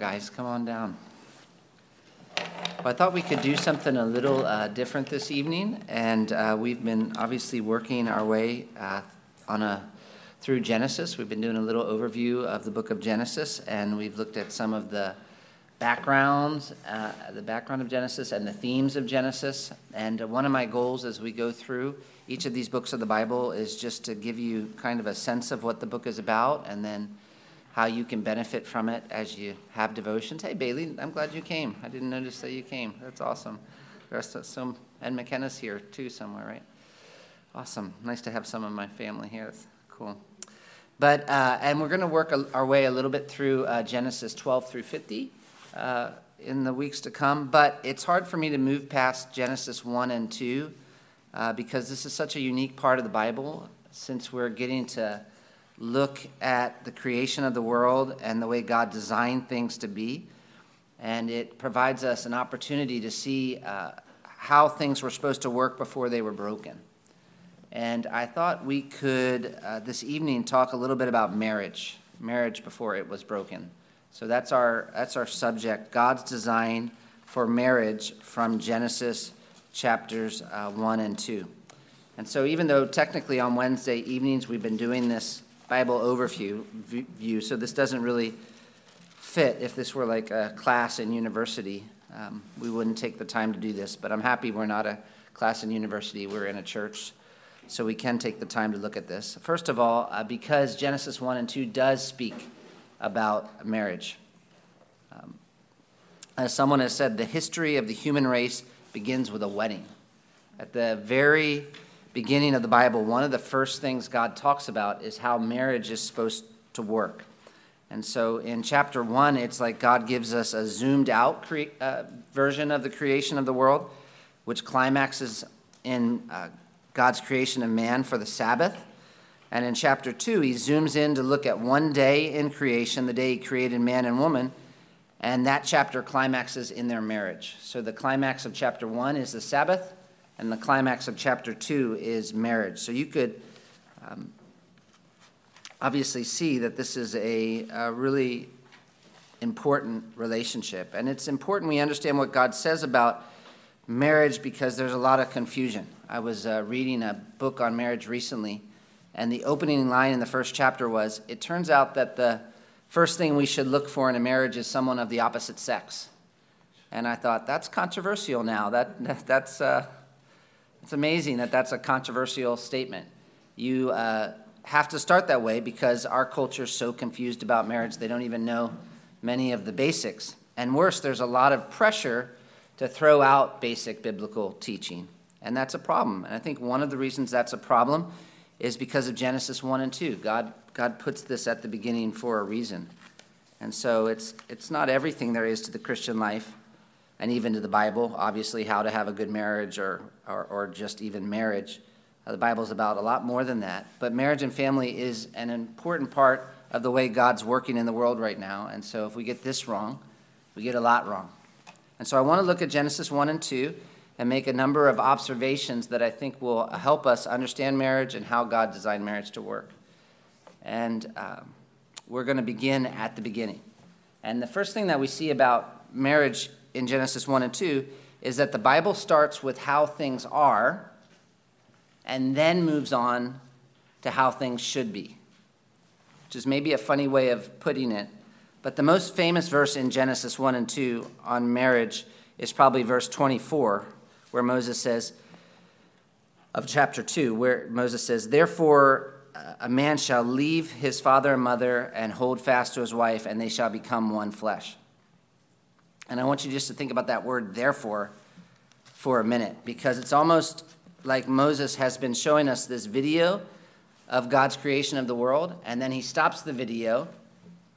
guys. Come on down. Well, I thought we could do something a little uh, different this evening, and uh, we've been obviously working our way uh, on a through Genesis. We've been doing a little overview of the book of Genesis, and we've looked at some of the backgrounds, uh, the background of Genesis, and the themes of Genesis. And one of my goals as we go through each of these books of the Bible is just to give you kind of a sense of what the book is about, and then how you can benefit from it as you have devotions. Hey, Bailey, I'm glad you came. I didn't notice that you came. That's awesome. There's some, and McKenna's here too somewhere, right? Awesome. Nice to have some of my family here. That's cool. But, uh, and we're going to work our way a little bit through uh, Genesis 12 through 50 uh, in the weeks to come. But it's hard for me to move past Genesis 1 and 2 uh, because this is such a unique part of the Bible since we're getting to look at the creation of the world and the way God designed things to be. And it provides us an opportunity to see uh, how things were supposed to work before they were broken. And I thought we could uh, this evening talk a little bit about marriage, marriage before it was broken. So that's our, that's our subject God's design for marriage from Genesis chapters uh, 1 and 2. And so, even though technically on Wednesday evenings we've been doing this Bible overview view, so this doesn't really fit if this were like a class in university. Um, we wouldn't take the time to do this, but I'm happy we're not a class in university, we're in a church, so we can take the time to look at this. First of all, uh, because Genesis 1 and 2 does speak about marriage. Um, as someone has said, the history of the human race begins with a wedding. At the very beginning of the Bible, one of the first things God talks about is how marriage is supposed to work. And so in chapter one, it's like God gives us a zoomed out cre- uh, version of the creation of the world, which climaxes in uh, God's creation of man for the Sabbath. And in chapter two, he zooms in to look at one day in creation, the day he created man and woman. And that chapter climaxes in their marriage. So the climax of chapter one is the Sabbath and the climax of chapter 2 is marriage. So you could um, obviously see that this is a, a, really important relationship. And it's important we understand what God says about marriage because there's a lot of confusion. I was uh, reading a book on marriage recently, and the opening line in the first chapter was It turns out that the first thing we should look for in a marriage is someone of the opposite sex. And I thought, that's controversial now. That, that's. Uh, it's amazing that that's a controversial statement. You uh, have to start that way because our culture is so confused about marriage, they don't even know many of the basics. And worse, there's a lot of pressure to throw out basic biblical teaching. And that's a problem. And I think one of the reasons that's a problem is because of Genesis 1 and 2. God, God puts this at the beginning for a reason. And so it's, it's not everything there is to the Christian life and even to the Bible, obviously, how to have a good marriage or, or, or just even marriage. Uh, the Bible is about a lot more than that. But marriage and family is an important part of the way God's working in the world right now. And so if we get this wrong, we get a lot wrong. And so I want to look at Genesis 1 and 2 and make a number of observations that I think will help us understand marriage and how God designed marriage to work. And um, we're going to begin at the beginning. And the first thing that we see about marriage in Genesis 1 and 2 is that the Bible starts with how things are and then moves on to how things should be, which is maybe a funny way of putting it. But the most famous verse in Genesis 1 and 2 on marriage is probably verse 24, where Moses says, of chapter 2, where Moses says, Therefore, uh, a man shall leave his father and mother and hold fast to his wife, and they shall become one flesh. And I want you just to think about that word, therefore, for a minute, because it's almost like Moses has been showing us this video of God's creation of the world, and then he stops the video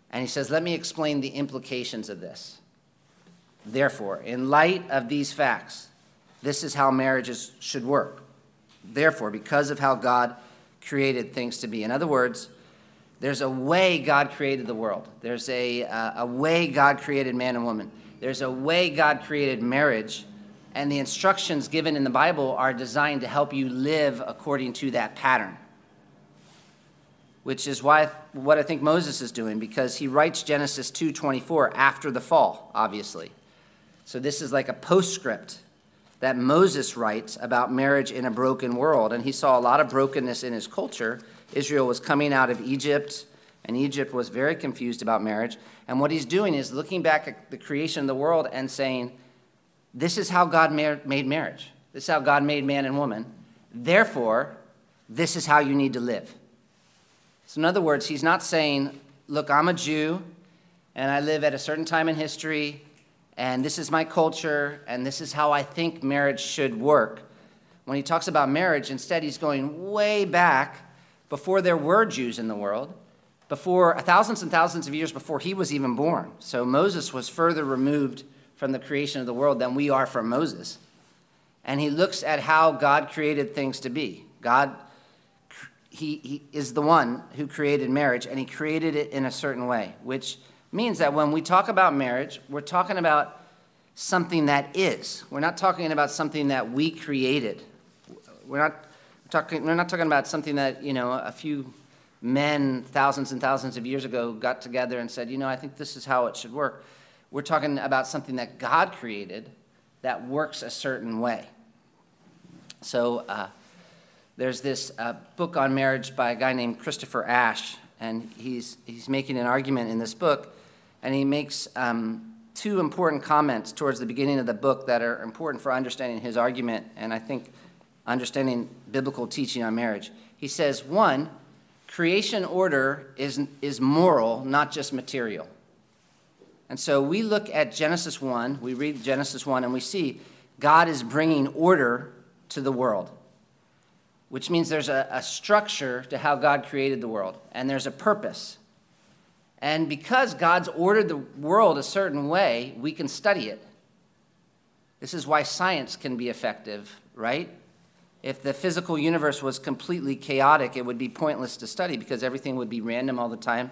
and he says, Let me explain the implications of this. Therefore, in light of these facts, this is how marriages should work. Therefore, because of how God created things to be. In other words, there's a way God created the world, there's a, uh, a way God created man and woman. There's a way God created marriage, and the instructions given in the Bible are designed to help you live according to that pattern. which is why what I think Moses is doing because he writes Genesis 2:24 after the fall, obviously. So this is like a postscript that Moses writes about marriage in a broken world and he saw a lot of brokenness in his culture. Israel was coming out of Egypt and Egypt was very confused about marriage. And what he's doing is looking back at the creation of the world and saying, This is how God made marriage. This is how God made man and woman. Therefore, this is how you need to live. So, in other words, he's not saying, Look, I'm a Jew and I live at a certain time in history and this is my culture and this is how I think marriage should work. When he talks about marriage, instead, he's going way back before there were Jews in the world before thousands and thousands of years before he was even born. So Moses was further removed from the creation of the world than we are from Moses. And he looks at how God created things to be. God he, he is the one who created marriage, and he created it in a certain way, which means that when we talk about marriage, we're talking about something that is. We're not talking about something that we created. We're not talking, we're not talking about something that, you know, a few men thousands and thousands of years ago got together and said, you know, I think this is how it should work. We're talking about something that God created that works a certain way. So uh, there's this uh, book on marriage by a guy named Christopher Ash, and he's, he's making an argument in this book, and he makes um, two important comments towards the beginning of the book that are important for understanding his argument and I think understanding biblical teaching on marriage. He says, one, creation order is, is moral, not just material. And so we look at Genesis 1, we read Genesis 1, and we see God is bringing order to the world, which means there's a, a structure to how God created the world, and there's a purpose. And because God's ordered the world a certain way, we can study it. This is why science can be effective, right? If the physical universe was completely chaotic, it would be pointless to study because everything would be random all the time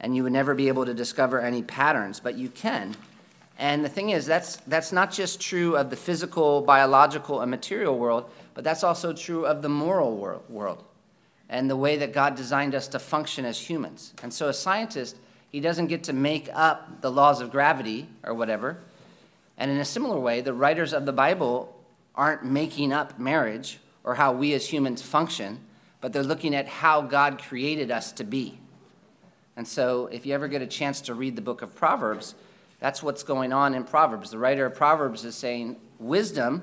and you would never be able to discover any patterns, but you can. And the thing is, that's, that's not just true of the physical, biological, and material world, but that's also true of the moral world and the way that God designed us to function as humans. And so, a scientist, he doesn't get to make up the laws of gravity or whatever. And in a similar way, the writers of the Bible aren't making up marriage or how we as humans function, but they're looking at how God created us to be. And so, if you ever get a chance to read the book of Proverbs, that's what's going on in Proverbs. The writer of Proverbs is saying wisdom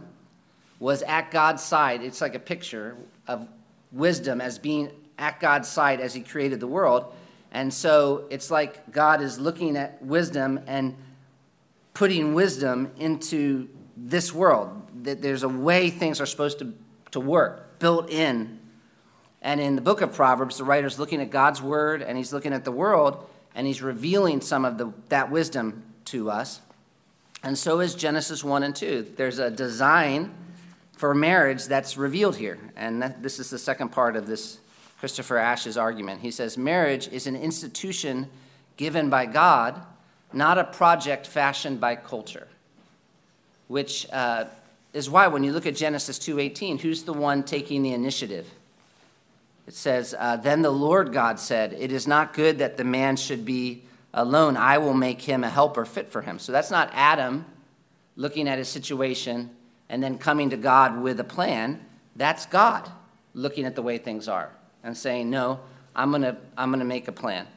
was at God's side. It's like a picture of wisdom as being at God's side as He created the world. And so, it's like God is looking at wisdom and putting wisdom into this world. That there's a way things are supposed to to work, built in. And in the book of Proverbs, the writer's looking at God's word and he's looking at the world and he's revealing some of the, that wisdom to us. And so is Genesis 1 and 2. There's a design for marriage that's revealed here. And that, this is the second part of this Christopher Ash's argument. He says marriage is an institution given by God, not a project fashioned by culture, which uh, is why when you look at Genesis 2:18, who's the one taking the initiative? It says, uh, "Then the Lord God said, It is not good that the man should be alone. I will make him a helper fit for him." So that's not Adam looking at his situation and then coming to God with a plan. That's God looking at the way things are and saying, "No, I'm gonna I'm gonna make a plan."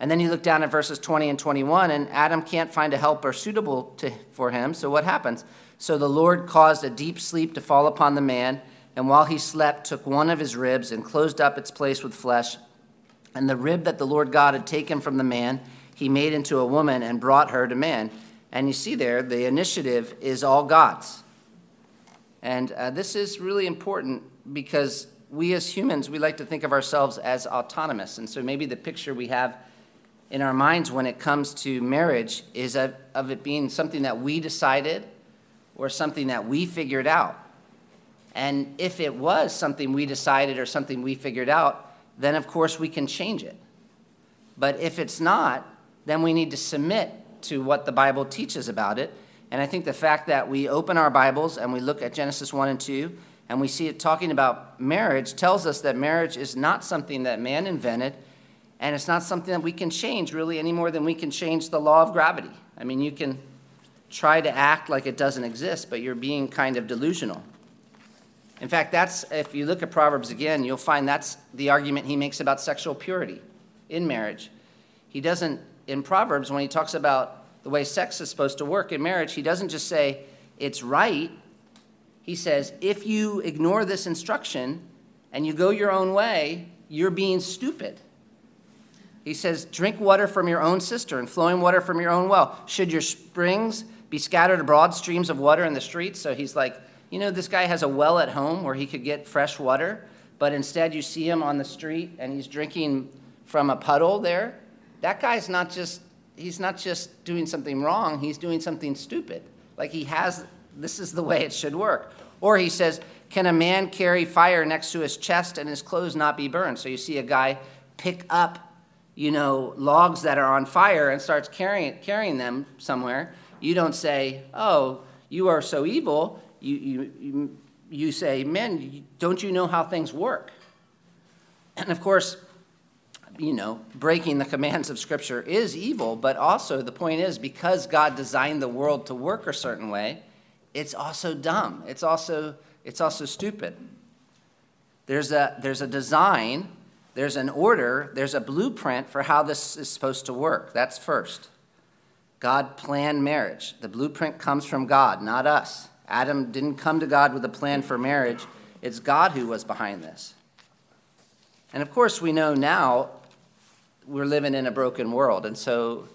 And then you look down at verses 20 and 21, and Adam can't find a helper suitable to, for him. So what happens? So the Lord caused a deep sleep to fall upon the man, and while he slept, took one of his ribs and closed up its place with flesh. And the rib that the Lord God had taken from the man, he made into a woman and brought her to man. And you see there, the initiative is all God's. And uh, this is really important because we as humans, we like to think of ourselves as autonomous. And so maybe the picture we have in our minds when it comes to marriage is of, of it being something that we decided or something that we figured out. And if it was something we decided or something we figured out, then of course we can change it. But if it's not, then we need to submit to what the Bible teaches about it. And I think the fact that we open our Bibles and we look at Genesis 1 and 2 and we see it talking about marriage tells us that marriage is not something that man invented, And it's not something that we can change really any more than we can change the law of gravity. I mean, you can try to act like it doesn't exist, but you're being kind of delusional. In fact, that's, if you look at Proverbs again, you'll find that's the argument he makes about sexual purity in marriage. He doesn't, in Proverbs, when he talks about the way sex is supposed to work in marriage, he doesn't just say it's right. He says, if you ignore this instruction and you go your own way, you're being stupid. He says, drink water from your own cistern, and flowing water from your own well. Should your springs be scattered abroad streams of water in the streets? So he's like, you know, this guy has a well at home where he could get fresh water, but instead you see him on the street and he's drinking from a puddle there. That guy's not just, he's not just doing something wrong, he's doing something stupid. Like he has, this is the way it should work. Or he says, can a man carry fire next to his chest and his clothes not be burned? So you see a guy pick up, you know, logs that are on fire and starts carrying, carrying them somewhere. You don't say, oh, you are so evil. You, you, you, say, men, don't you know how things work? And of course, you know, breaking the commands of Scripture is evil, but also the point is because God designed the world to work a certain way, it's also dumb. It's also, it's also stupid. There's a, there's a design, there's an order, there's a blueprint for how this is supposed to work. That's first. God planned marriage. The blueprint comes from God, not us. Adam didn't come to God with a plan for marriage, it's God who was behind this. And of course, we know now we're living in a broken world, and so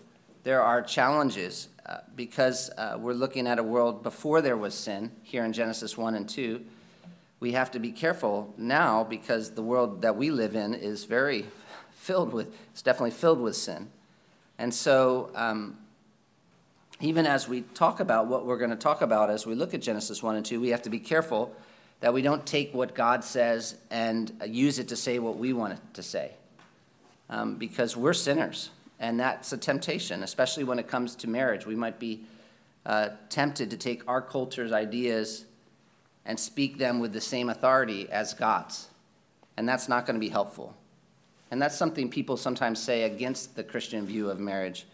there are challenges uh, because uh, we're looking at a world before there was sin here in Genesis 1 and 2. We have to be careful now because the world that we live in is very filled with, it's definitely filled with sin. And so, um, even as we talk about what we're going to talk about as we look at Genesis 1 and 2, we have to be careful that we don't take what God says and uh, use it to say what we want it to say um, because we're sinners, and that's a temptation, especially when it comes to marriage. We might be uh, tempted to take our culture's ideas and speak them with the same authority as God's, and that's not going to be helpful. And that's something people sometimes say against the Christian view of marriage.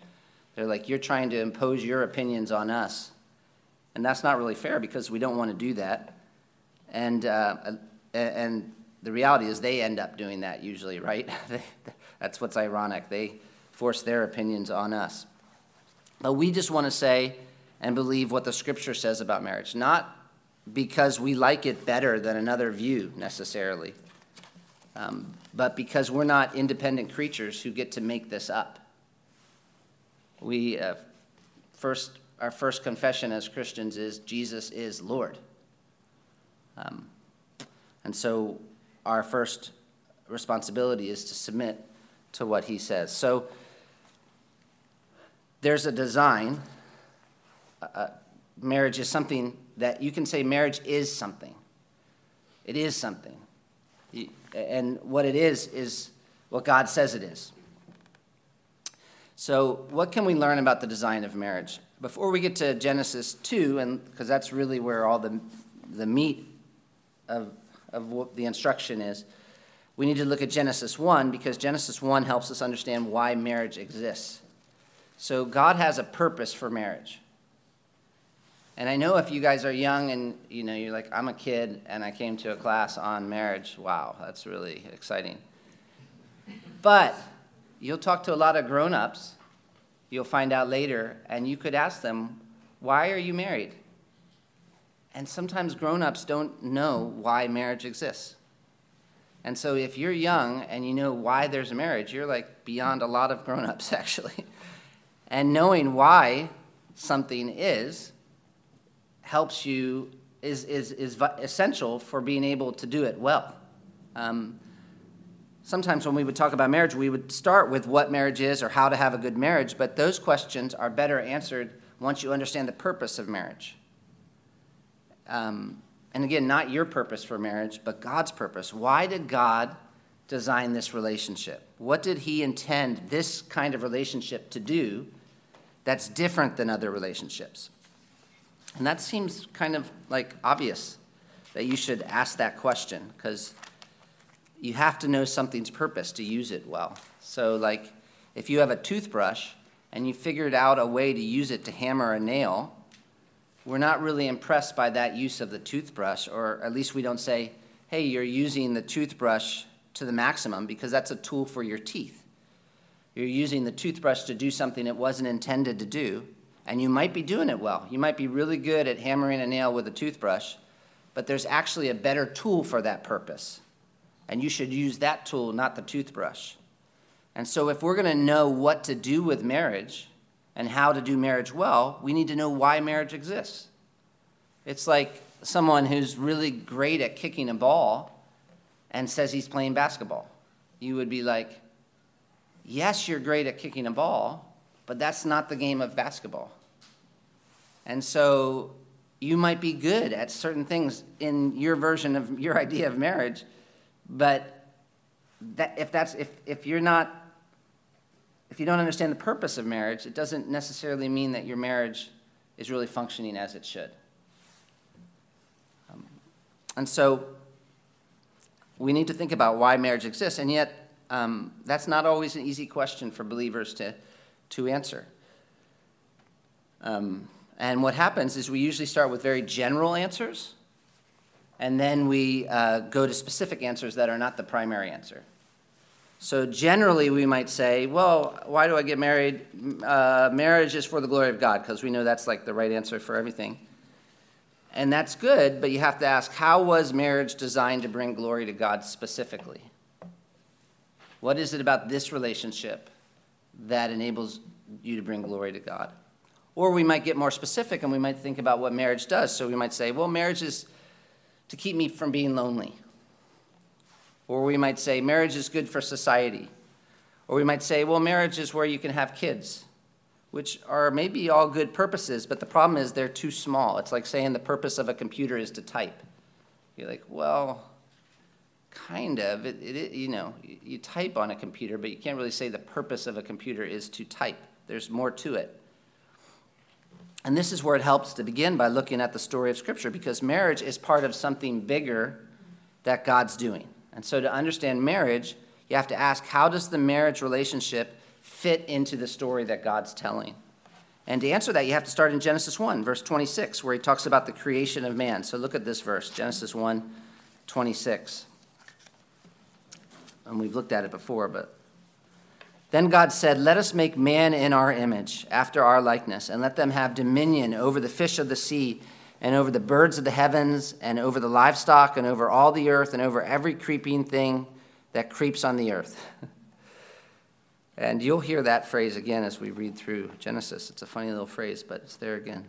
They're like, you're trying to impose your opinions on us. And that's not really fair because we don't want to do that. And, uh, and the reality is they end up doing that usually, right? That's what's ironic. They force their opinions on us. But we just want to say and believe what the scripture says about marriage, not because we like it better than another view necessarily, um, but because we're not independent creatures who get to make this up. We uh, first, our first confession as Christians is Jesus is Lord. Um, and so our first responsibility is to submit to what he says. So there's a design. Uh, uh, marriage is something that you can say marriage is something. It is something. And what it is, is what God says it is. So, what can we learn about the design of marriage? Before we get to Genesis 2, and because that's really where all the, the meat of, of what the instruction is, we need to look at Genesis 1 because Genesis 1 helps us understand why marriage exists. So, God has a purpose for marriage. And I know if you guys are young and you know you're like I'm a kid and I came to a class on marriage, wow, that's really exciting. But you'll talk to a lot of grown-ups, you'll find out later and you could ask them, "Why are you married?" And sometimes grown-ups don't know why marriage exists. And so if you're young and you know why there's a marriage, you're like beyond a lot of grown-ups actually. and knowing why something is helps you is, is, is essential for being able to do it well. Um, sometimes when we would talk about marriage, we would start with what marriage is or how to have a good marriage, but those questions are better answered once you understand the purpose of marriage. Um, and again, not your purpose for marriage, but God's purpose. Why did God design this relationship? What did He intend this kind of relationship to do that's different than other relationships? And that seems kind of like obvious that you should ask that question because you have to know something's purpose to use it well. So, like, if you have a toothbrush and you figured out a way to use it to hammer a nail, we're not really impressed by that use of the toothbrush, or at least we don't say, hey, you're using the toothbrush to the maximum because that's a tool for your teeth. You're using the toothbrush to do something it wasn't intended to do, and you might be doing it well. You might be really good at hammering a nail with a toothbrush, but there's actually a better tool for that purpose. And you should use that tool, not the toothbrush. And so, if we're going to know what to do with marriage and how to do marriage well, we need to know why marriage exists. It's like someone who's really great at kicking a ball and says he's playing basketball. You would be like, yes, you're great at kicking a ball, but that's not the game of basketball. And so you might be good at certain things in your version of your idea of marriage, but that, if, that's, if, if you're not, if you don't understand the purpose of marriage, it doesn't necessarily mean that your marriage is really functioning as it should. Um, and so we need to think about why marriage exists, and yet um, that's not always an easy question for believers to, to answer. Um, and what happens is we usually start with very general answers, and then we uh, go to specific answers that are not the primary answer. So generally, we might say, well, why do I get married? Uh, marriage is for the glory of God, because we know that's like the right answer for everything. And that's good, but you have to ask how was marriage designed to bring glory to God specifically? What is it about this relationship that enables you to bring glory to God? Or we might get more specific and we might think about what marriage does. So we might say, well, marriage is to keep me from being lonely. Or we might say, marriage is good for society. Or we might say, well, marriage is where you can have kids, which are maybe all good purposes, but the problem is they're too small. It's like saying the purpose of a computer is to type. You're like, well, kind of. It, it, you know, you type on a computer, but you can't really say the purpose of a computer is to type. There's more to it. And this is where it helps to begin by looking at the story of Scripture because marriage is part of something bigger that God's doing. And so to understand marriage, you have to ask how does the marriage relationship fit into the story that God's telling? And to answer that, you have to start in Genesis 1, verse 26, where he talks about the creation of man. So look at this verse, Genesis 1, 26. And we've looked at it before, but then God said, Let us make man in our image, after our likeness, and let them have dominion over the fish of the sea, and over the birds of the heavens, and over the livestock, and over all the earth, and over every creeping thing that creeps on the earth. and you'll hear that phrase again as we read through Genesis. It's a funny little phrase, but it's there again.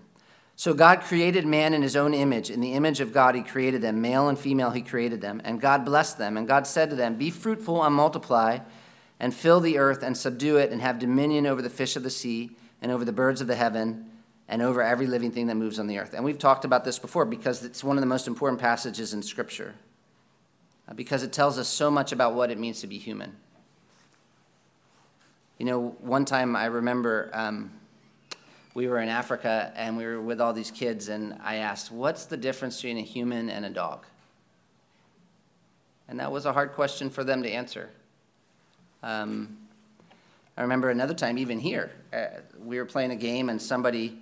So God created man in his own image. In the image of God, he created them. Male and female, he created them. And God blessed them. And God said to them, Be fruitful and multiply and fill the earth and subdue it and have dominion over the fish of the sea and over the birds of the heaven and over every living thing that moves on the earth. And we've talked about this before because it's one of the most important passages in Scripture uh, because it tells us so much about what it means to be human. You know, one time I remember um, we were in Africa and we were with all these kids, and I asked, What's the difference between a human and a dog? And that was a hard question for them to answer. Um, I remember another time, even here, uh, we were playing a game and somebody,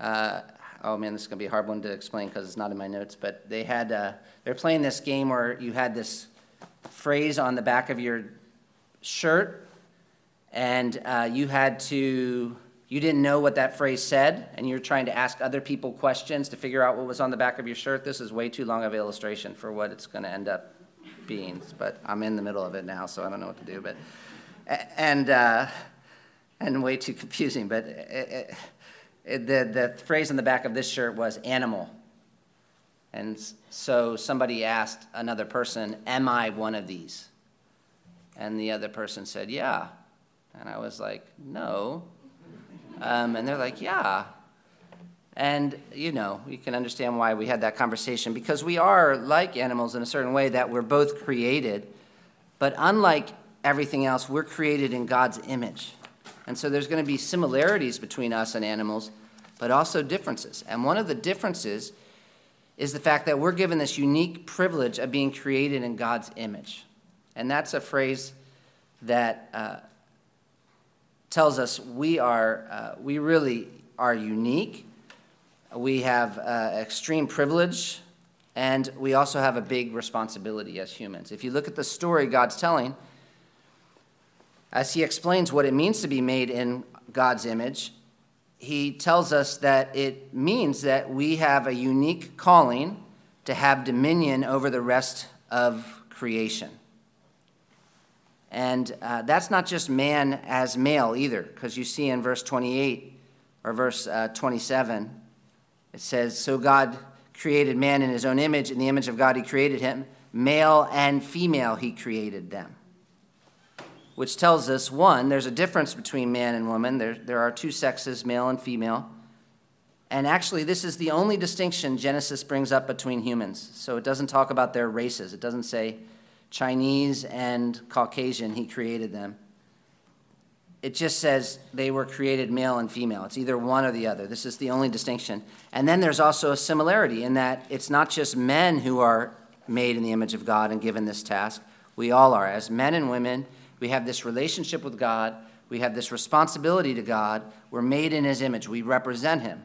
uh, oh man, this is going to be a hard one to explain because it's not in my notes, but they had, uh, they're playing this game where you had this phrase on the back of your shirt and uh, you had to, you didn't know what that phrase said and you were trying to ask other people questions to figure out what was on the back of your shirt. This is way too long of an illustration for what it's going to end up but I'm in the middle of it now, so I don't know what to do. But and uh, and way too confusing. But it, it, the the phrase on the back of this shirt was animal, and so somebody asked another person, "Am I one of these?" And the other person said, "Yeah," and I was like, "No," um, and they're like, "Yeah." And, you know, you can understand why we had that conversation because we are like animals in a certain way that we're both created. But unlike everything else, we're created in God's image. And so there's going to be similarities between us and animals, but also differences. And one of the differences is the fact that we're given this unique privilege of being created in God's image. And that's a phrase that uh, tells us we are, uh, we really are unique. We have uh, extreme privilege, and we also have a big responsibility as humans. If you look at the story God's telling, as he explains what it means to be made in God's image, he tells us that it means that we have a unique calling to have dominion over the rest of creation. And uh, that's not just man as male either, because you see in verse 28 or verse uh, 27, it says, So God created man in his own image. In the image of God, he created him. Male and female, he created them. Which tells us, one, there's a difference between man and woman. There, there are two sexes, male and female. And actually, this is the only distinction Genesis brings up between humans. So it doesn't talk about their races. It doesn't say Chinese and Caucasian, he created them. It just says they were created male and female. It's either one or the other. This is the only distinction. And then there's also a similarity in that it's not just men who are made in the image of God and given this task. We all are. As men and women, we have this relationship with God. We have this responsibility to God. We're made in his image. We represent him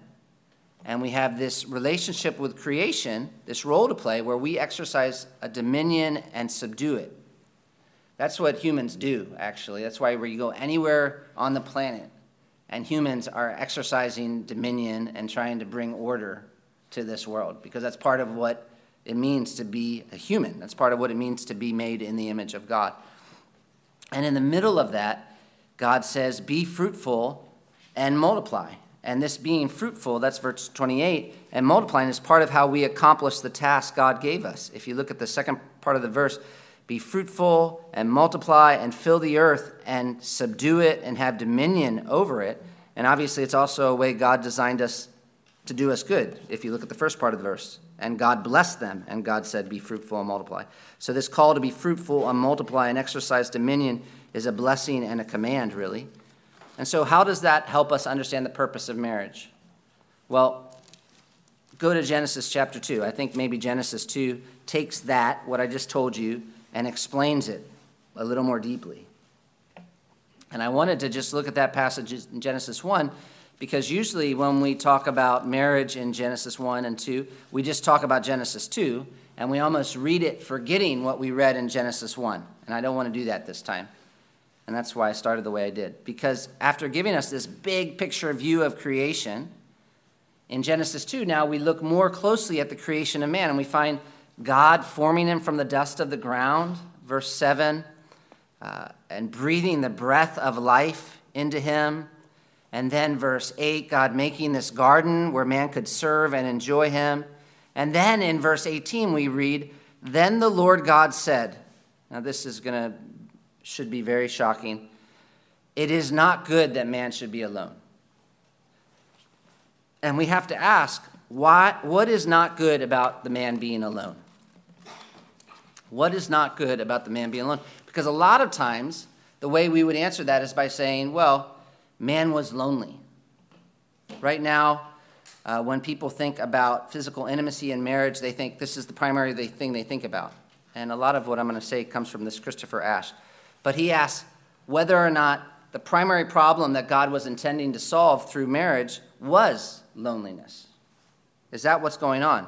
and we have this relationship with creation, this role to play, where we exercise a dominion and subdue it. That's what humans do, actually. That's why where you go anywhere on the planet, and humans are exercising dominion and trying to bring order to this world, because that's part of what it means to be a human. That's part of what it means to be made in the image of God. And in the middle of that, God says, Be fruitful and multiply. And this being fruitful, that's verse 28, and multiplying is part of how we accomplish the task God gave us. If you look at the second part of the verse, be fruitful and multiply and fill the earth and subdue it and have dominion over it. And obviously, it's also a way God designed us to do us good. If you look at the first part of the verse, and God blessed them, and God said, Be fruitful and multiply. So, this call to be fruitful and multiply and exercise dominion is a blessing and a command, really. And so, how does that help us understand the purpose of marriage? Well, go to Genesis chapter 2. I think maybe Genesis 2 takes that, what I just told you, and explains it a little more deeply. And I wanted to just look at that passage in Genesis 1 because usually when we talk about marriage in Genesis 1 and 2, we just talk about Genesis 2 and we almost read it forgetting what we read in Genesis 1. And I don't want to do that this time. And that's why I started the way I did. Because after giving us this big picture view of creation, in Genesis 2, now we look more closely at the creation of man and we find God forming him from the dust of the ground, verse 7, uh, and breathing the breath of life into him. And then verse 8, God making this garden where man could serve and enjoy him. And then in verse 18, we read, Then the Lord God said, Now, this is going to should be very shocking. It is not good that man should be alone. And we have to ask, why, what is not good about the man being alone? What is not good about the man being alone? Because a lot of times, the way we would answer that is by saying, well, man was lonely. Right now, uh, when people think about physical intimacy in marriage, they think this is the primary thing they think about. And a lot of what I'm going to say comes from this Christopher Ash. But he asks whether or not the primary problem that God was intending to solve through marriage was loneliness. Is that what's going on?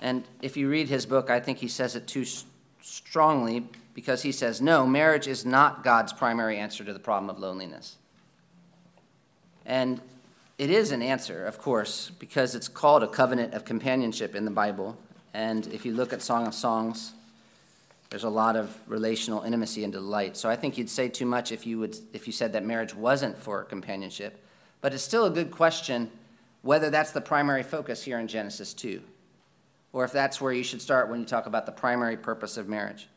And if you read his book, I think he says it too strongly because he says, no, marriage is not God's primary answer to the problem of loneliness. And it is an answer, of course, because it's called a covenant of companionship in the Bible. And if you look at Song of Songs, there's a lot of relational intimacy and delight. So I think you'd say too much if you, would, if you said that marriage wasn't for companionship. But it's still a good question whether that's the primary focus here in Genesis 2, or if that's where you should start when you talk about the primary purpose of marriage.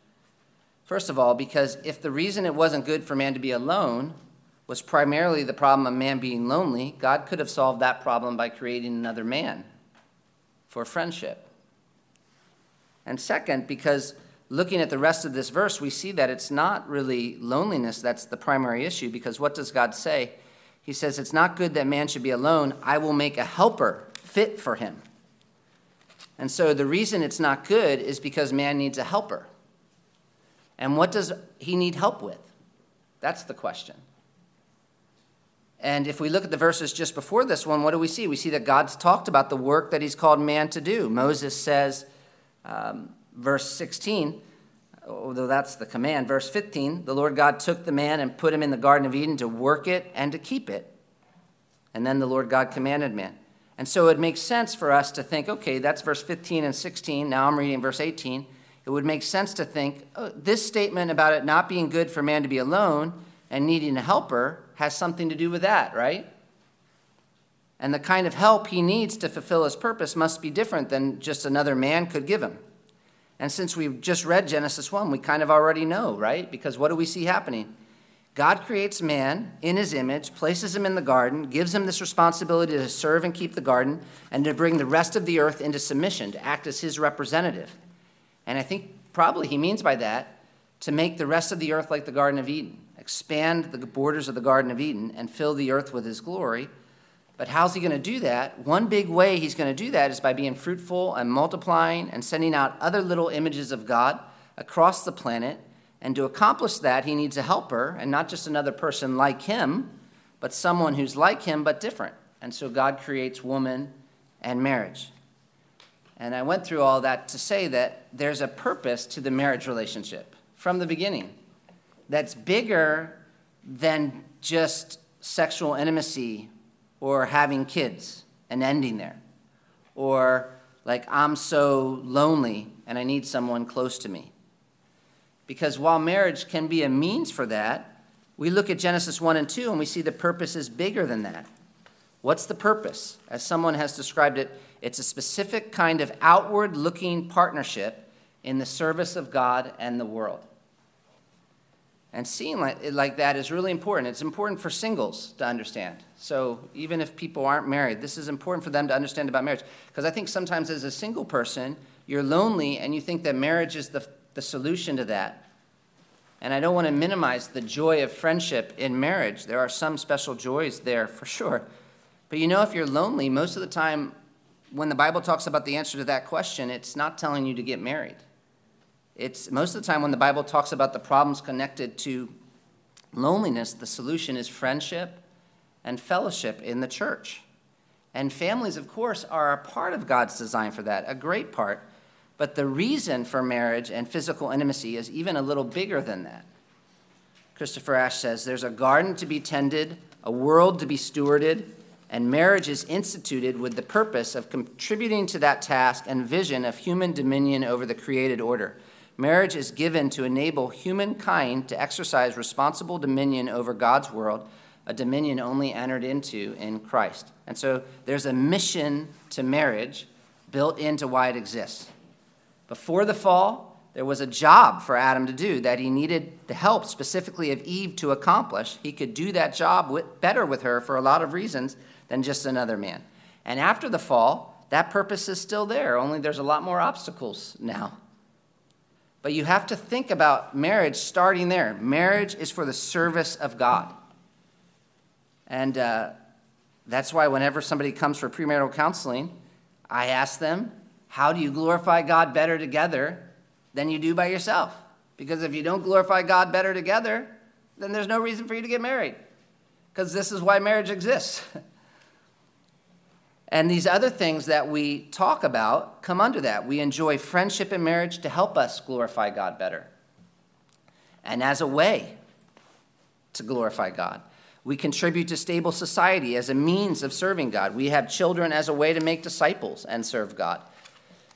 First of all, because if the reason it wasn't good for man to be alone was primarily the problem of man being lonely, God could have solved that problem by creating another man for friendship. And second, because looking at the rest of this verse, we see that it's not really loneliness that's the primary issue because what does God say? He says, It's not good that man should be alone. I will make a helper fit for him. And so the reason it's not good is because man needs a helper. And what does he need help with? That's the question. And if we look at the verses just before this one, what do we see? We see that God's talked about the work that he's called man to do. Moses says, um, verse 16, although that's the command, verse 15, the Lord God took the man and put him in the Garden of Eden to work it and to keep it. And then the Lord God commanded man. And so it makes sense for us to think, okay, that's verse 15 and 16. Now I'm reading verse 18. It would make sense to think oh, this statement about it not being good for man to be alone and needing a helper has something to do with that, right? And the kind of help he needs to fulfill his purpose must be different than just another man could give him. And since we've just read Genesis 1, we kind of already know, right? Because what do we see happening? God creates man in his image, places him in the garden, gives him this responsibility to serve and keep the garden, and to bring the rest of the earth into submission, to act as his representative. And I think probably he means by that to make the rest of the earth like the Garden of Eden, expand the borders of the Garden of Eden, and fill the earth with his glory. But how's he going to do that? One big way he's going to do that is by being fruitful and multiplying and sending out other little images of God across the planet and to accomplish that, he needs a helper, and not just another person like him, but someone who's like him but different. And so God creates woman and marriage. And I went through all that to say that there's a purpose to the marriage relationship from the beginning that's bigger than just sexual intimacy or having kids and ending there. Or like, I'm so lonely and I need someone close to me. Because while marriage can be a means for that, we look at Genesis 1 and 2 and we see the purpose is bigger than that. What's the purpose? As someone has described it, it's a specific kind of outward looking partnership in the service of God and the world. And seeing it like that is really important. It's important for singles to understand. So even if people aren't married, this is important for them to understand about marriage. Because I think sometimes as a single person, you're lonely and you think that marriage is the the solution to that. And I don't want to minimize the joy of friendship in marriage. There are some special joys there for sure. But you know, if you're lonely, most of the time, when the Bible talks about the answer to that question, it's not telling you to get married. It's most of the time when the Bible talks about the problems connected to loneliness, the solution is friendship and fellowship in the church. And families, of course, are a part of God's design for that, a great part. But the reason for marriage and physical intimacy is even a little bigger than that. Christopher Ash says there's a garden to be tended, a world to be stewarded, and marriage is instituted with the purpose of contributing to that task and vision of human dominion over the created order. Marriage is given to enable humankind to exercise responsible dominion over God's world, a dominion only entered into in Christ. And so there's a mission to marriage built into why it exists. Before the fall, there was a job for Adam to do that he needed the help specifically of Eve to accomplish. He could do that job with, better with her for a lot of reasons than just another man. And after the fall, that purpose is still there, only there's a lot more obstacles now. But you have to think about marriage starting there. Marriage is for the service of God. And uh, that's why whenever somebody comes for premarital counseling, I ask them, how do you glorify God better together than you do by yourself? Because if you don't glorify God better together, then there's no reason for you to get married. Because this is why marriage exists. and these other things that we talk about come under that. We enjoy friendship in marriage to help us glorify God better. And as a way to glorify God, we contribute to stable society as a means of serving God. We have children as a way to make disciples and serve God.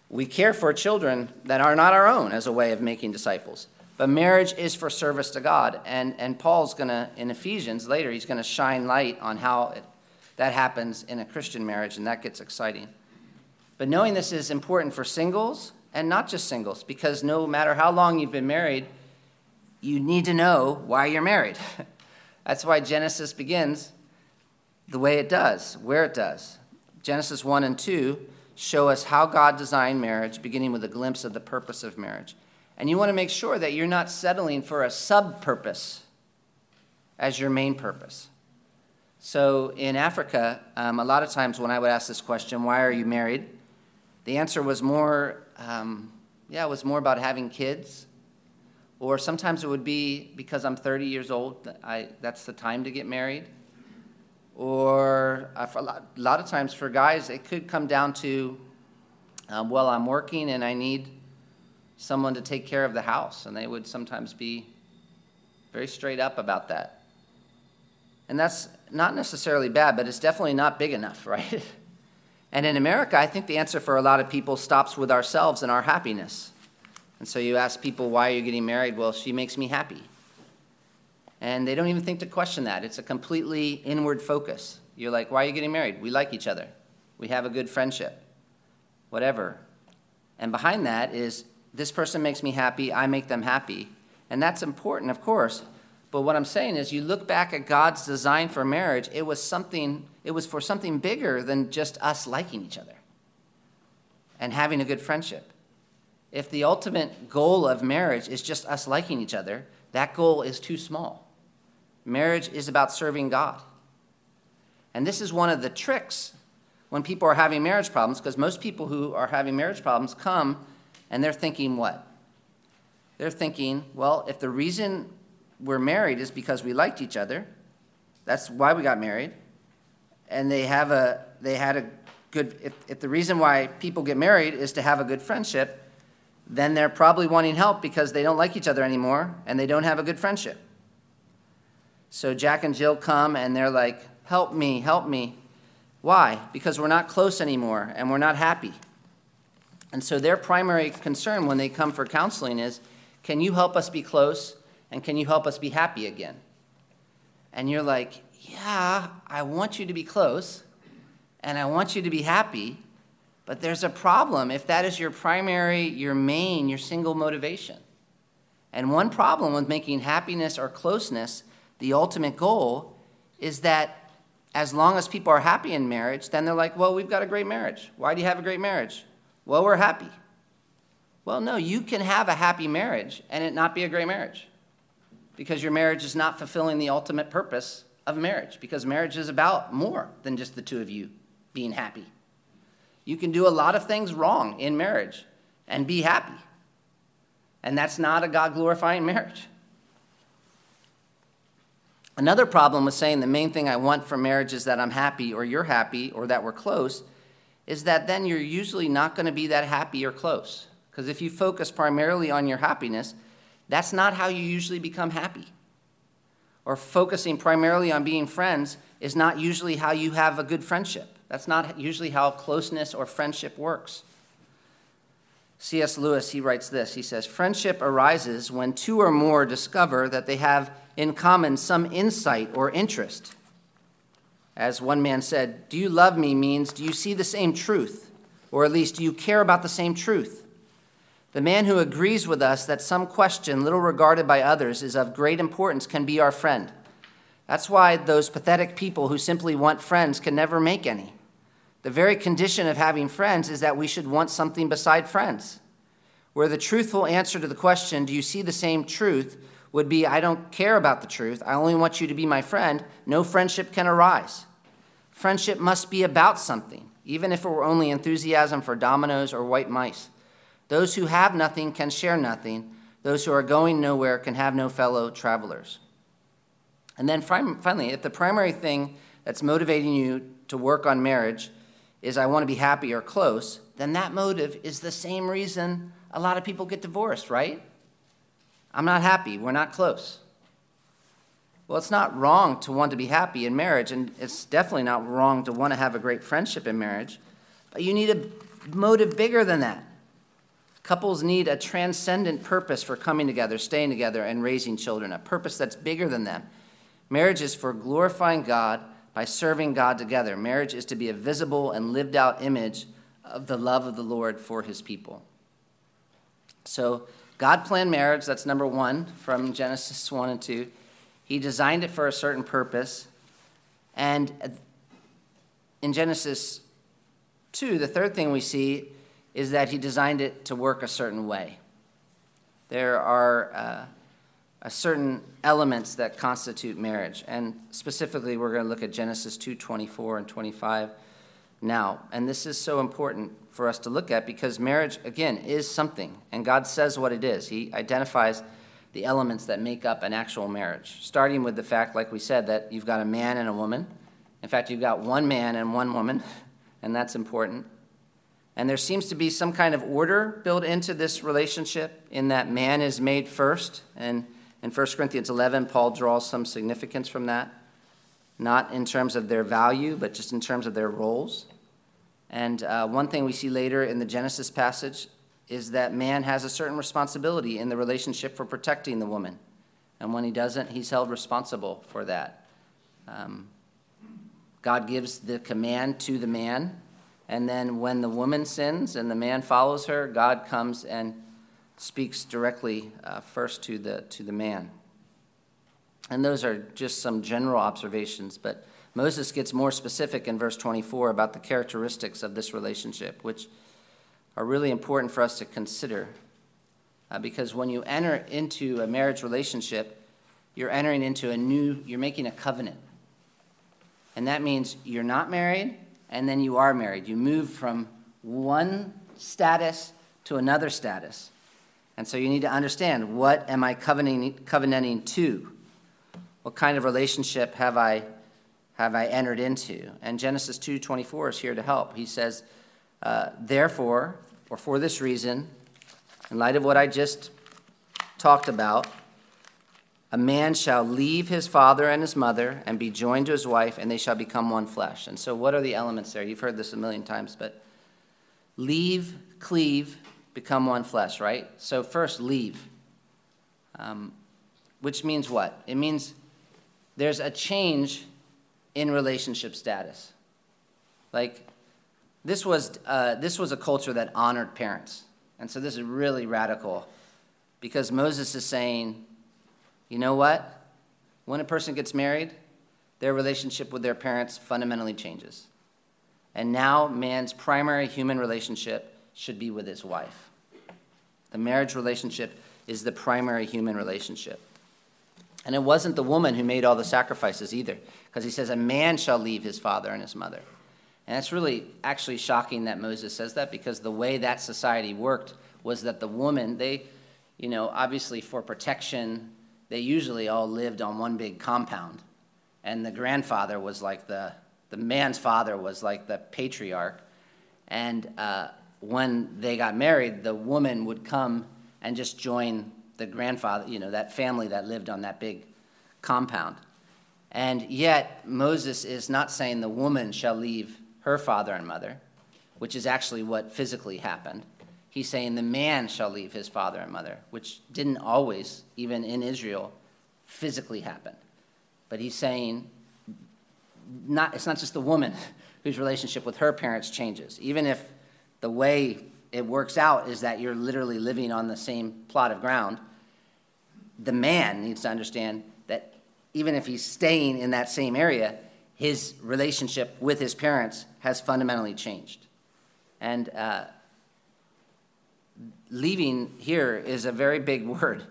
We care for children that are not our own as a way of making disciples. But marriage is for service to God. And, and Paul's going to, in Ephesians later, he's going to shine light on how it, that happens in a Christian marriage, and that gets exciting. But knowing this is important for singles and not just singles, because no matter how long you've been married, you need to know why you're married. That's why Genesis begins the way it does, where it does. Genesis 1 and 2 show us how God designed marriage, beginning with a glimpse of the purpose of marriage. And you want to make sure that you're not settling for a sub purpose as your main purpose. So in Africa, um, a lot of times when I would ask this question, why are you married? The answer was more, um, yeah, it was more about having kids Or sometimes it would be because I'm 30 years old, I, that's the time to get married. Or uh, a, lot, a, lot, of times for guys, it could come down to, um, well, I'm working and I need someone to take care of the house. And they would sometimes be very straight up about that. And that's not necessarily bad, but it's definitely not big enough, right? and in America, I think the answer for a lot of people stops with ourselves and our happiness. And so you ask people, why are you getting married? Well, she makes me happy. And they don't even think to question that. It's a completely inward focus. You're like, why are you getting married? We like each other. We have a good friendship. Whatever. And behind that is, this person makes me happy, I make them happy. And that's important, of course. But what I'm saying is, you look back at God's design for marriage, it was something, it was for something bigger than just us liking each other and having a good friendship. If the ultimate goal of marriage is just us liking each other, that goal is too small. Marriage is about serving God. And this is one of the tricks when people are having marriage problems, because most people who are having marriage problems come and they're thinking what? They're thinking, well, if the reason we're married is because we liked each other, that's why we got married, and they have a they had a good if, if the reason why people get married is to have a good friendship, then they're probably wanting help because they don't like each other anymore and they don't have a good friendship. So Jack and Jill come and they're like, Help me, help me. Why? Because we're not close anymore and we're not happy. And so their primary concern when they come for counseling is can you help us be close and can you help us be happy again? And you're like, yeah, I want you to be close and I want you to be happy, but there's a problem if that is your primary, your main, your single motivation. And one problem with making happiness or closeness the ultimate goal is that as long as people are happy in marriage, then they're like, well, we've got a great marriage. Why do you have a great marriage? Well, we're happy. Well, no, you can have a happy marriage and it not be a great marriage because your marriage is not fulfilling the ultimate purpose of marriage because marriage is about more than just the two of you being happy. You can do a lot of things wrong in marriage and be happy. And that's not a God glorifying marriage. Another problem with saying the main thing I want from marriage is that I'm happy or you're happy or that we're close is that then you're usually not going to be that happy or close. Because if you focus primarily on your happiness, that's not how you usually become happy. Or focusing primarily on being friends is not usually how you have a good friendship. That's not usually how closeness or friendship works. C.S. Lewis, he writes this. He says, Friendship arises when two or more discover that they have in common some insight or interest. As one man said, Do you love me means, do you see the same truth? Or at least, do you care about the same truth? The man who agrees with us that some question, little regarded by others, is of great importance can be our friend. That's why those pathetic people who simply want friends can never make any. The very condition of having friends is that we should want something beside friends. Where the truthful answer to the question, Do you see the same truth? Would be, I don't care about the truth. I only want you to be my friend. No friendship can arise. Friendship must be about something, even if it were only enthusiasm for dominoes or white mice. Those who have nothing can share nothing. Those who are going nowhere can have no fellow travelers. And then finally, if the primary thing that's motivating you to work on marriage is I want to be happy or close, then that motive is the same reason a lot of people get divorced, right? I'm not happy. We're not close. Well, it's not wrong to want to be happy in marriage, and it's definitely not wrong to want to have a great friendship in marriage, but you need a motive bigger than that. Couples need a transcendent purpose for coming together, staying together, and raising children, a purpose that's bigger than them. Marriage is for glorifying God by serving God together. Marriage is to be a visible and lived out image of the love of the Lord for his people. So, God planned marriage, that's number one from Genesis 1 and 2. He designed it for a certain purpose. And in Genesis 2, the third thing we see is that he designed it to work a certain way. There are uh, certain elements that constitute marriage, and specifically, we're going to look at Genesis 2 24 and 25 now. And this is so important for us to look at because marriage, again, is something, and God says what it is. He identifies the elements that make up an actual marriage, starting with the fact, like we said, that you've got a man and a woman. In fact, you've got one man and one woman, and that's important. And there seems to be some kind of order built into this relationship in that man is made first. And in 1 Corinthians 11, Paul draws some significance from that, not in terms of their value, but just in terms of their roles. And uh, one thing we see later in the Genesis passage is that man has a certain responsibility in the relationship for protecting the woman. And when he doesn't, he's held responsible for that. Um, God gives the command to the man, and then when the woman sins and the man follows her, God comes and speaks directly uh, first to the, to the man. And those are just some general observations, but Moses gets more specific in verse 24 about the characteristics of this relationship, which are really important for us to consider. Uh, because when you enter into a marriage relationship, you're entering into a new, you're making a covenant. And that means you're not married and then you are married. You move from one status to another status. And so you need to understand what am I covenanting, covenanting to? What kind of relationship have I, have I entered into? And Genesis 2.24 is here to help. He says, uh, Therefore, or for this reason, in light of what I just talked about, a man shall leave his father and his mother and be joined to his wife, and they shall become one flesh. And so, what are the elements there? You've heard this a million times, but leave, cleave, become one flesh, right? So, first, leave, um, which means what? It means there's a change in relationship status. Like, this was, uh, this was a culture that honored parents. And so this is really radical because Moses is saying, you know what? When a person gets married, their relationship with their parents fundamentally changes. And now man's primary human relationship should be with his wife. The marriage relationship is the primary human relationship. And it wasn't the woman who made all the sacrifices either, because he says, A man shall leave his father and his mother. And it's really actually shocking that Moses says that because the way that society worked was that the woman, they, you know, obviously for protection, they usually all lived on one big compound. And the grandfather was like the, the man's father was like the patriarch. And uh, when they got married, the woman would come and just join the grandfather, you know, that family that lived on that big compound. And yet, Moses is not saying the woman shall leave her father and mother, which is actually what physically happened. He's saying the man shall leave his father and mother, which didn't always, even in Israel, physically happen. But he's saying not, it's not just the woman whose relationship with her parents changes. Even if the way it works out is that you're literally living on the same plot of ground, the man needs to understand that even if he's staying in that same area, his relationship with his parents has fundamentally changed. And uh, leaving here is a very big word.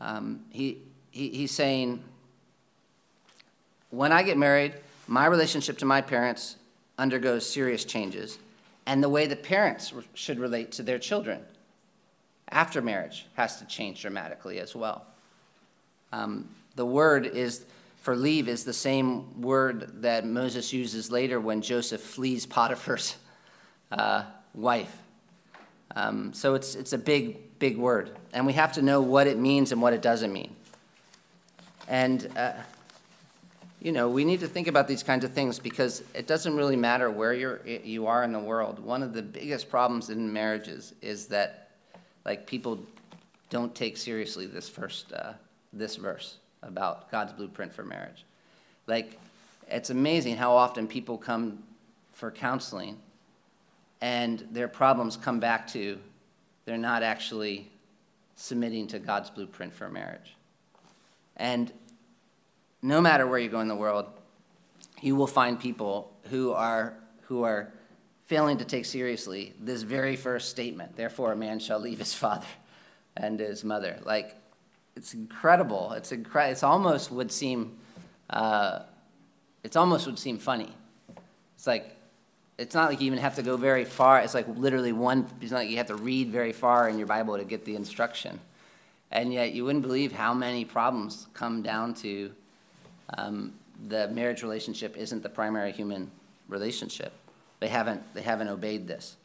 Um, he, he, he's saying, when I get married, my relationship to my parents undergoes serious changes, and the way the parents should relate to their children after marriage has to change dramatically as well. Um, the word is for leave is the same word that Moses uses later when Joseph flees Potiphar's uh, wife. Um, so it's, it's a big, big word. And we have to know what it means and what it doesn't mean. And, uh, you know, we need to think about these kinds of things because it doesn't really matter where you're, you are in the world. One of the biggest problems in marriages is that, like, people don't take seriously this first, uh, this verse about God's blueprint for marriage. Like, it's amazing how often people come for counseling and their problems come back to they're not actually submitting to God's blueprint for marriage. And no matter where you go in the world, you will find people who are, who are failing to take seriously this very first statement therefore, a man shall leave his father and his mother. Like, it's incredible. It's incre- It's almost would seem, uh, it's almost would seem funny. It's like, it's not like you even have to go very far. It's like literally one. It's not like you have to read very far in your Bible to get the instruction. and yet you wouldn't believe how many problems come down to um, the marriage relationship isn't the primary human relationship. They haven't, they haven't obeyed this.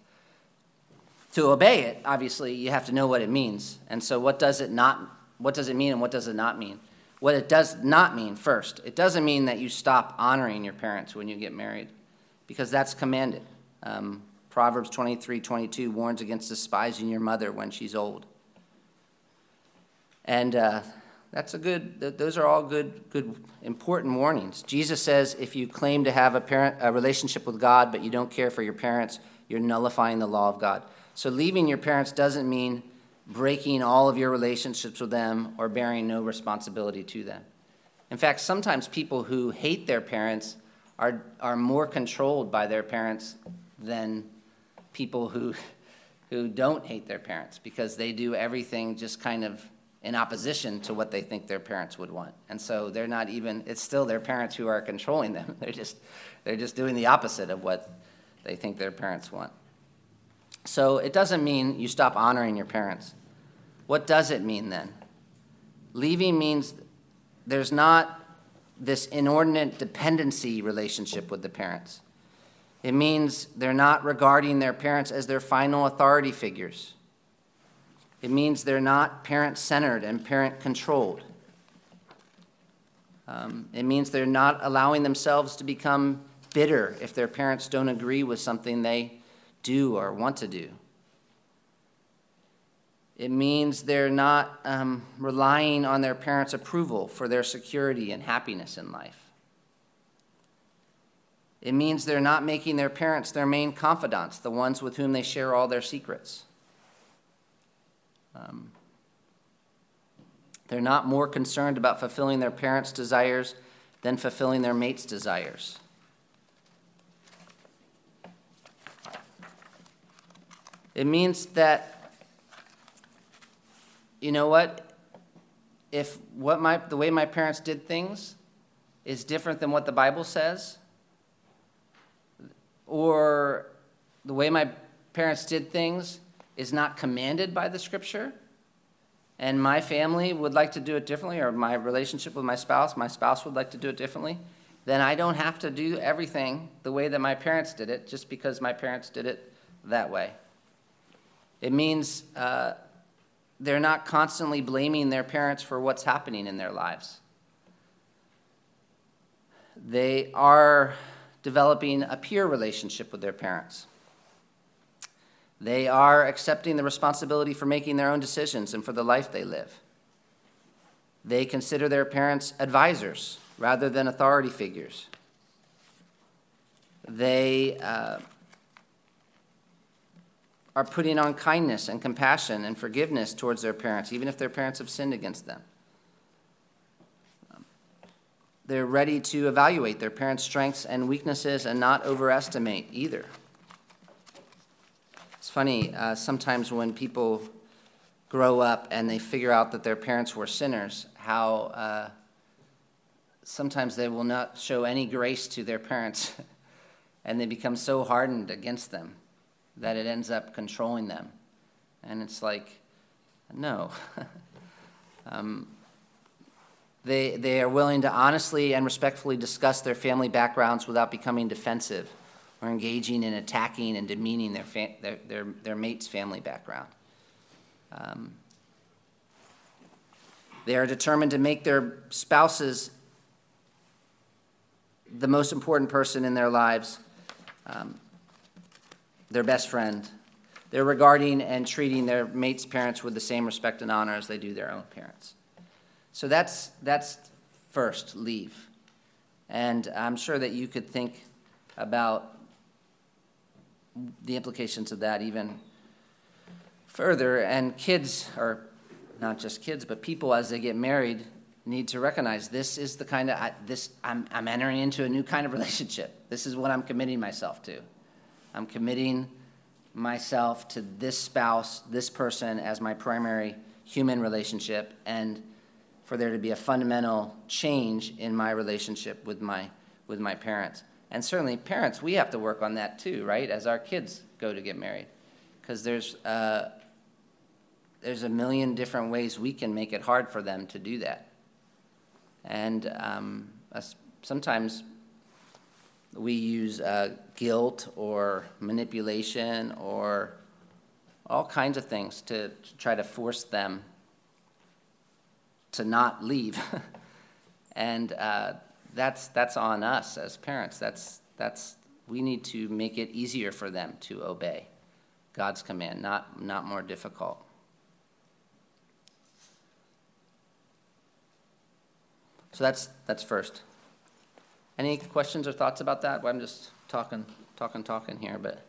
To obey it, obviously, you have to know what it means. And so, what does it not? What does it mean, and what does it not mean? What it does not mean, first, it doesn't mean that you stop honoring your parents when you get married, because that's commanded. Um, Proverbs 23 22 warns against despising your mother when she's old. And uh, that's a good, those are all good, good, important warnings. Jesus says if you claim to have a, parent, a relationship with God, but you don't care for your parents, you're nullifying the law of God. So leaving your parents doesn't mean breaking all of your relationships with them or bearing no responsibility to them. In fact, sometimes people who hate their parents are, are more controlled by their parents than people who, who don't hate their parents because they do everything just kind of in opposition to what they think their parents would want. And so they're not even, it's still their parents who are controlling them. They're just, they're just doing the opposite of what they think their parents want. So it doesn't mean you stop honoring your parents. What does it mean then? Leaving means there's not this inordinate dependency relationship with the parents. It means they're not regarding their parents as their final authority figures. It means they're not parent centered and parent controlled. Um, it means they're not allowing themselves to become bitter if their parents don't agree with something they do or want to do. It means they're not um, relying on their parents' approval for their security and happiness in life. It means they're not making their parents their main confidants, the ones with whom they share all their secrets. Um, they're not more concerned about fulfilling their parents' desires than fulfilling their mate's desires. It means that, you know what? If what my, the way my parents did things is different than what the Bible says, or the way my parents did things is not commanded by the scripture, and my family would like to do it differently, or my relationship with my spouse, my spouse would like to do it differently, then I don't have to do everything the way that my parents did it just because my parents did it that way. It means uh, they're not constantly blaming their parents for what's happening in their lives. They are developing a peer relationship with their parents. They are accepting the responsibility for making their own decisions and for the life they live. They consider their parents advisors rather than authority figures. They uh, are putting on kindness and compassion and forgiveness towards their parents, even if their parents have sinned against them. They're ready to evaluate their parents' strengths and weaknesses and not overestimate either. Funny, uh, sometimes when people grow up and they figure out that their parents were sinners, how uh, sometimes they will not show any grace to their parents and they become so hardened against them that it ends up controlling them. And it's like, no. um, they, they are willing to honestly and respectfully discuss their family backgrounds without becoming defensive or engaging in attacking and demeaning their, their, their, their mate's family background. Um, they are determined to make their spouses the most important person in their lives, um, their best friend. They're regarding and treating their mate's parents with the same respect and honor as they do their own parents. So that's, that's first, leave. And I'm sure that you could think about the implications of that even further. And kids, or not just kids, but people as they get married, need to recognize this is the kind of I, this I'm, I'm entering into a new kind of relationship. This is what I'm committing myself to. I'm committing myself to this spouse, this person as my primary human relationship, and for there to be a fundamental change in my relationship with my with my parents. And certainly, parents, we have to work on that too, right? As our kids go to get married, because there's uh, there's a million different ways we can make it hard for them to do that. And um, sometimes we use uh, guilt or manipulation or all kinds of things to, to try to force them to not leave. and uh, that's, that's on us as parents. That's, that's, we need to make it easier for them to obey God's command, not, not more difficult. So that's, that's first. Any questions or thoughts about that? Well, I'm just talking, talking, talking here, but.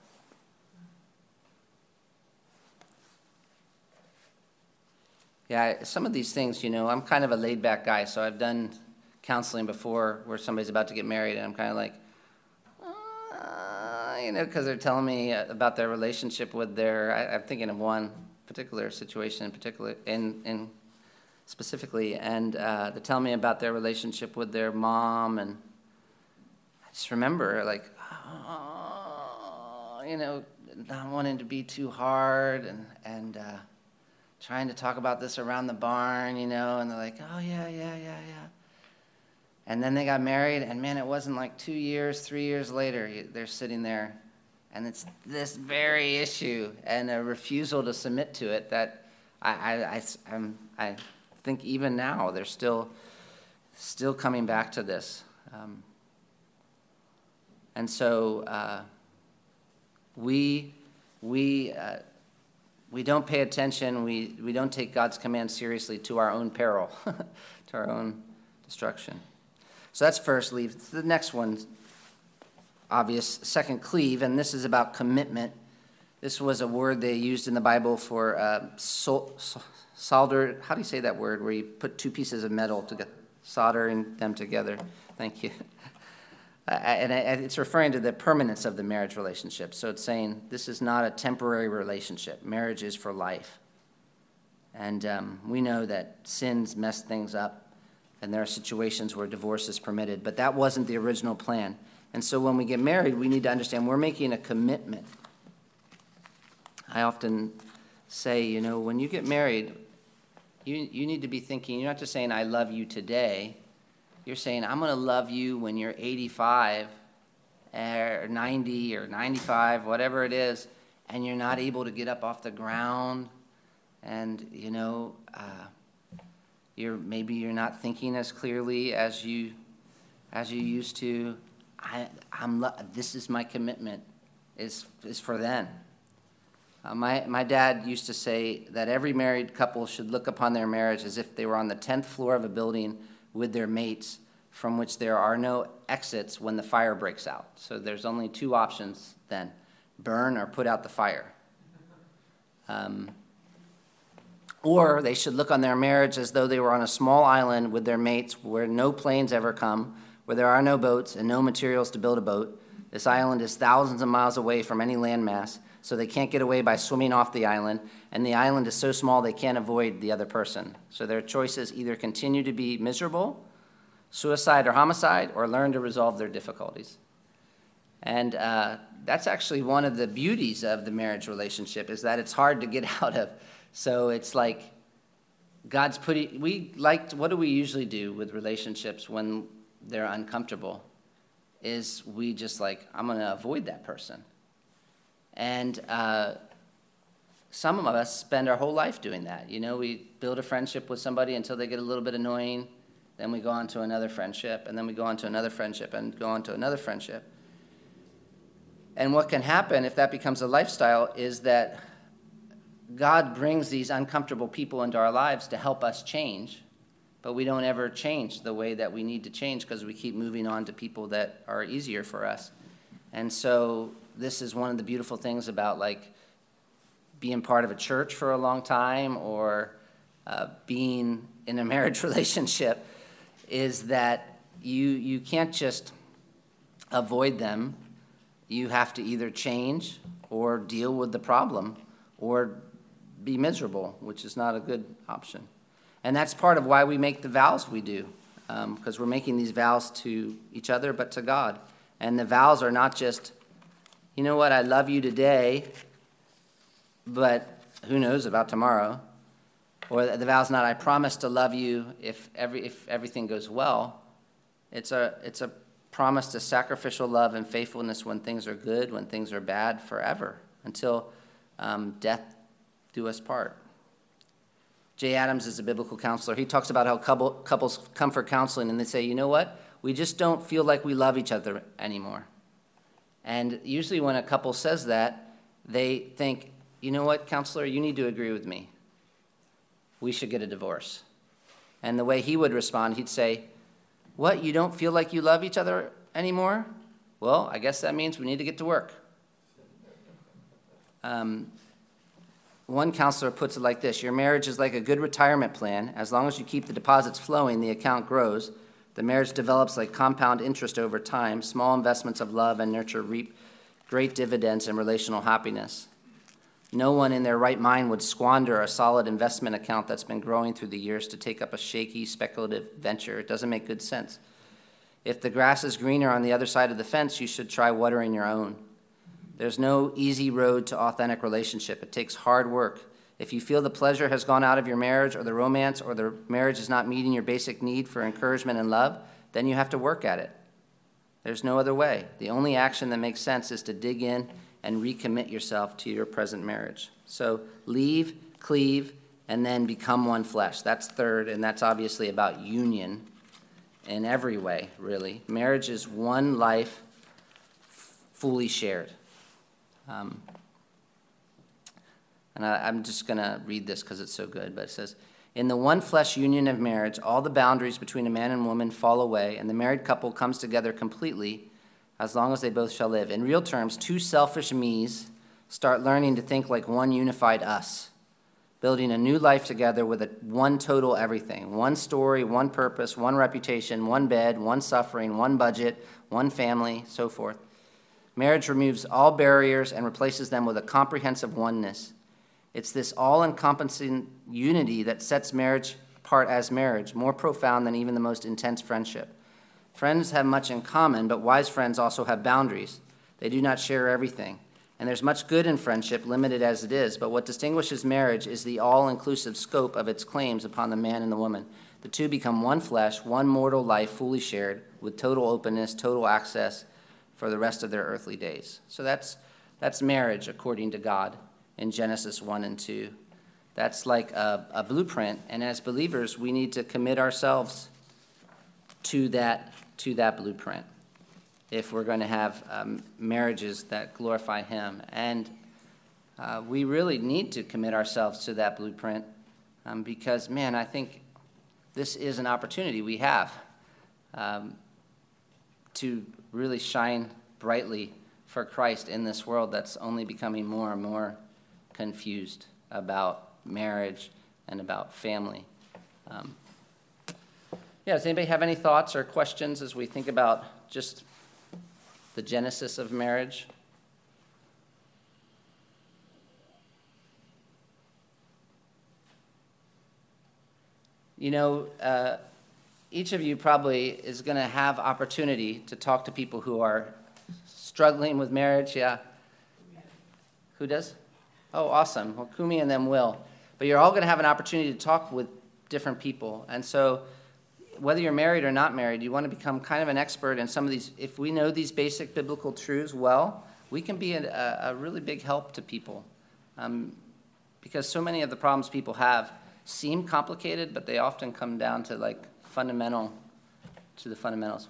Yeah, some of these things, you know, I'm kind of a laid back guy, so I've done counseling before where somebody's about to get married, and I'm kind of like, uh, you know, because they're telling me about their relationship with their. I, am thinking of one particular situation in particular, in in specifically, and uh, they're telling me about their relationship with their mom, and I just remember like, oh, you know, not wanting to be too hard, and and. Uh, trying to talk about this around the barn, you know, and they're like, oh, yeah, yeah, yeah, yeah. And then they got married, and man, it wasn't like two years, three years later, they're sitting there, and it's this very issue and a refusal to submit to it that I, I, I, I think even now they're still, still coming back to this. Um, and so uh, we, we, uh, we don't pay attention, we, we don't take God's command seriously to our own peril, to our own destruction. So that's first leave. The next one, obvious, second cleave, and this is about commitment. This was a word they used in the Bible for uh, sol- solder. How do you say that word? Where you put two pieces of metal together, soldering them together. Thank you. and it's referring to the permanence of the marriage relationship. So it's saying this is not a temporary relationship. Marriage is for life. And um, we know that sins mess things up, and there are situations where divorce is permitted, but that wasn't the original plan. And so when we get married, we need to understand we're making a commitment. I often say, you know, when you get married, you, you need to be thinking, you're not just saying, I love you today you're saying, I'm going to love you when you're 85 or 90 or 95, whatever it is, and you're not able to get up off the ground, and you know, uh, you're maybe you're not thinking as clearly as you as you used to. I, I'm this is my commitment is is for then. Uh, my, my dad used to say that every married couple should look upon their marriage as if they were on the 10th floor of a building with their mates from which there are no exits when the fire breaks out. So there's only two options then burn or put out the fire. Um, or they should look on their marriage as though they were on a small island with their mates where no planes ever come, where there are no boats and no materials to build a boat. This island is thousands of miles away from any landmass, so they can't get away by swimming off the island, and the island is so small they can't avoid the other person. So their choices either continue to be miserable suicide or homicide, or learn to resolve their difficulties. And uh, that's actually one of the beauties of the marriage relationship is that it's hard to get out of. So it's like God's putting, we like, what do we usually do with relationships when they're uncomfortable? Is we just like, I'm going to avoid that person. And uh, some of us spend our whole life doing that. You know, we build a friendship with somebody until they get a little bit annoying then we go on to another friendship, and then we go on to another friendship, and go on to another friendship. And what can happen if that becomes a lifestyle is that God brings these uncomfortable people into our lives to help us change, but we don't ever change the way that we need to change because we keep moving on to people that are easier for us. And so, this is one of the beautiful things about like being part of a church for a long time or uh, being in a marriage relationship is that you, you can't just avoid them. You have to either change or deal with the problem or be miserable, which is not a good option. And that's part of why we make the vows we do, because um, we're making these vows to each other, but to God. And the vows are not just, you know what, I love you today, but who knows about tomorrow. Or the vow's not, I promise to love you if, every, if everything goes well. It's a, it's a promise to sacrificial love and faithfulness when things are good, when things are bad, forever, until um, death do us part. Jay Adams is a biblical counselor. He talks about how couple, couples come for counseling and they say, you know what? We just don't feel like we love each other anymore. And usually, when a couple says that, they think, you know what, counselor, you need to agree with me. We should get a divorce. And the way he would respond, he'd say, What, you don't feel like you love each other anymore? Well, I guess that means we need to get to work. Um, one counselor puts it like this Your marriage is like a good retirement plan. As long as you keep the deposits flowing, the account grows. The marriage develops like compound interest over time. Small investments of love and nurture reap great dividends and relational happiness. No one in their right mind would squander a solid investment account that's been growing through the years to take up a shaky, speculative venture. It doesn't make good sense. If the grass is greener on the other side of the fence, you should try watering your own. There's no easy road to authentic relationship. It takes hard work. If you feel the pleasure has gone out of your marriage or the romance or the marriage is not meeting your basic need for encouragement and love, then you have to work at it. There's no other way. The only action that makes sense is to dig in and recommit yourself to your present marriage. So leave, cleave, and then become one flesh. That's third, and that's obviously about union in every way, really. Marriage is one life fully shared. Um, and I, am just going to read this because it's so good, but it says, In the one flesh union of marriage, all the boundaries between a man and woman fall away, and the married couple comes together completely as long as they both shall live. In real terms, two selfish me's start learning to think like one unified us, building a new life together with a one total everything one story, one purpose, one reputation, one bed, one suffering, one budget, one family, so forth. Marriage removes all barriers and replaces them with a comprehensive oneness. It's this all encompassing unity that sets marriage apart as marriage, more profound than even the most intense friendship. Friends have much in common, but wise friends also have boundaries. They do not share everything. And there's much good in friendship, limited as it is, but what distinguishes marriage is the all inclusive scope of its claims upon the man and the woman. The two become one flesh, one mortal life fully shared, with total openness, total access for the rest of their earthly days. So that's, that's marriage according to God in Genesis 1 and 2. That's like a, a blueprint, and as believers, we need to commit ourselves to that, to that blueprint if we're going to have um, marriages that glorify Him. And uh, we really need to commit ourselves to that blueprint um, because, man, I think this is an opportunity we have um, to really shine brightly for Christ in this world that's only becoming more and more confused about marriage and about family. Um, yeah, does anybody have any thoughts or questions as we think about just the genesis of marriage? You know, uh, each of you probably is going to have opportunity to talk to people who are struggling with marriage. Yeah. Who does? Oh, awesome. Well, Kumi and them will. But you're all going to have an opportunity to talk with different people. And so, whether you're married or not married, you want to become kind of an expert in some of these. If we know these basic biblical truths well, we can be a, a really big help to people. Um, because so many of the problems people have seem complicated, but they often come down to like fundamental, to the fundamentals.